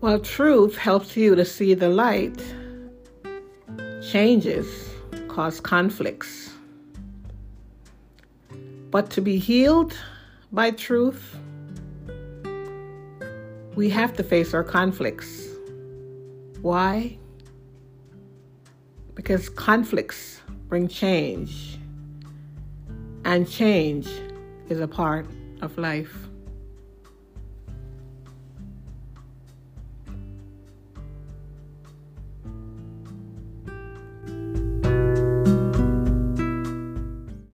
While truth helps you to see the light, changes cause conflicts. But to be healed by truth, we have to face our conflicts. Why? Because conflicts bring change, and change is a part of life.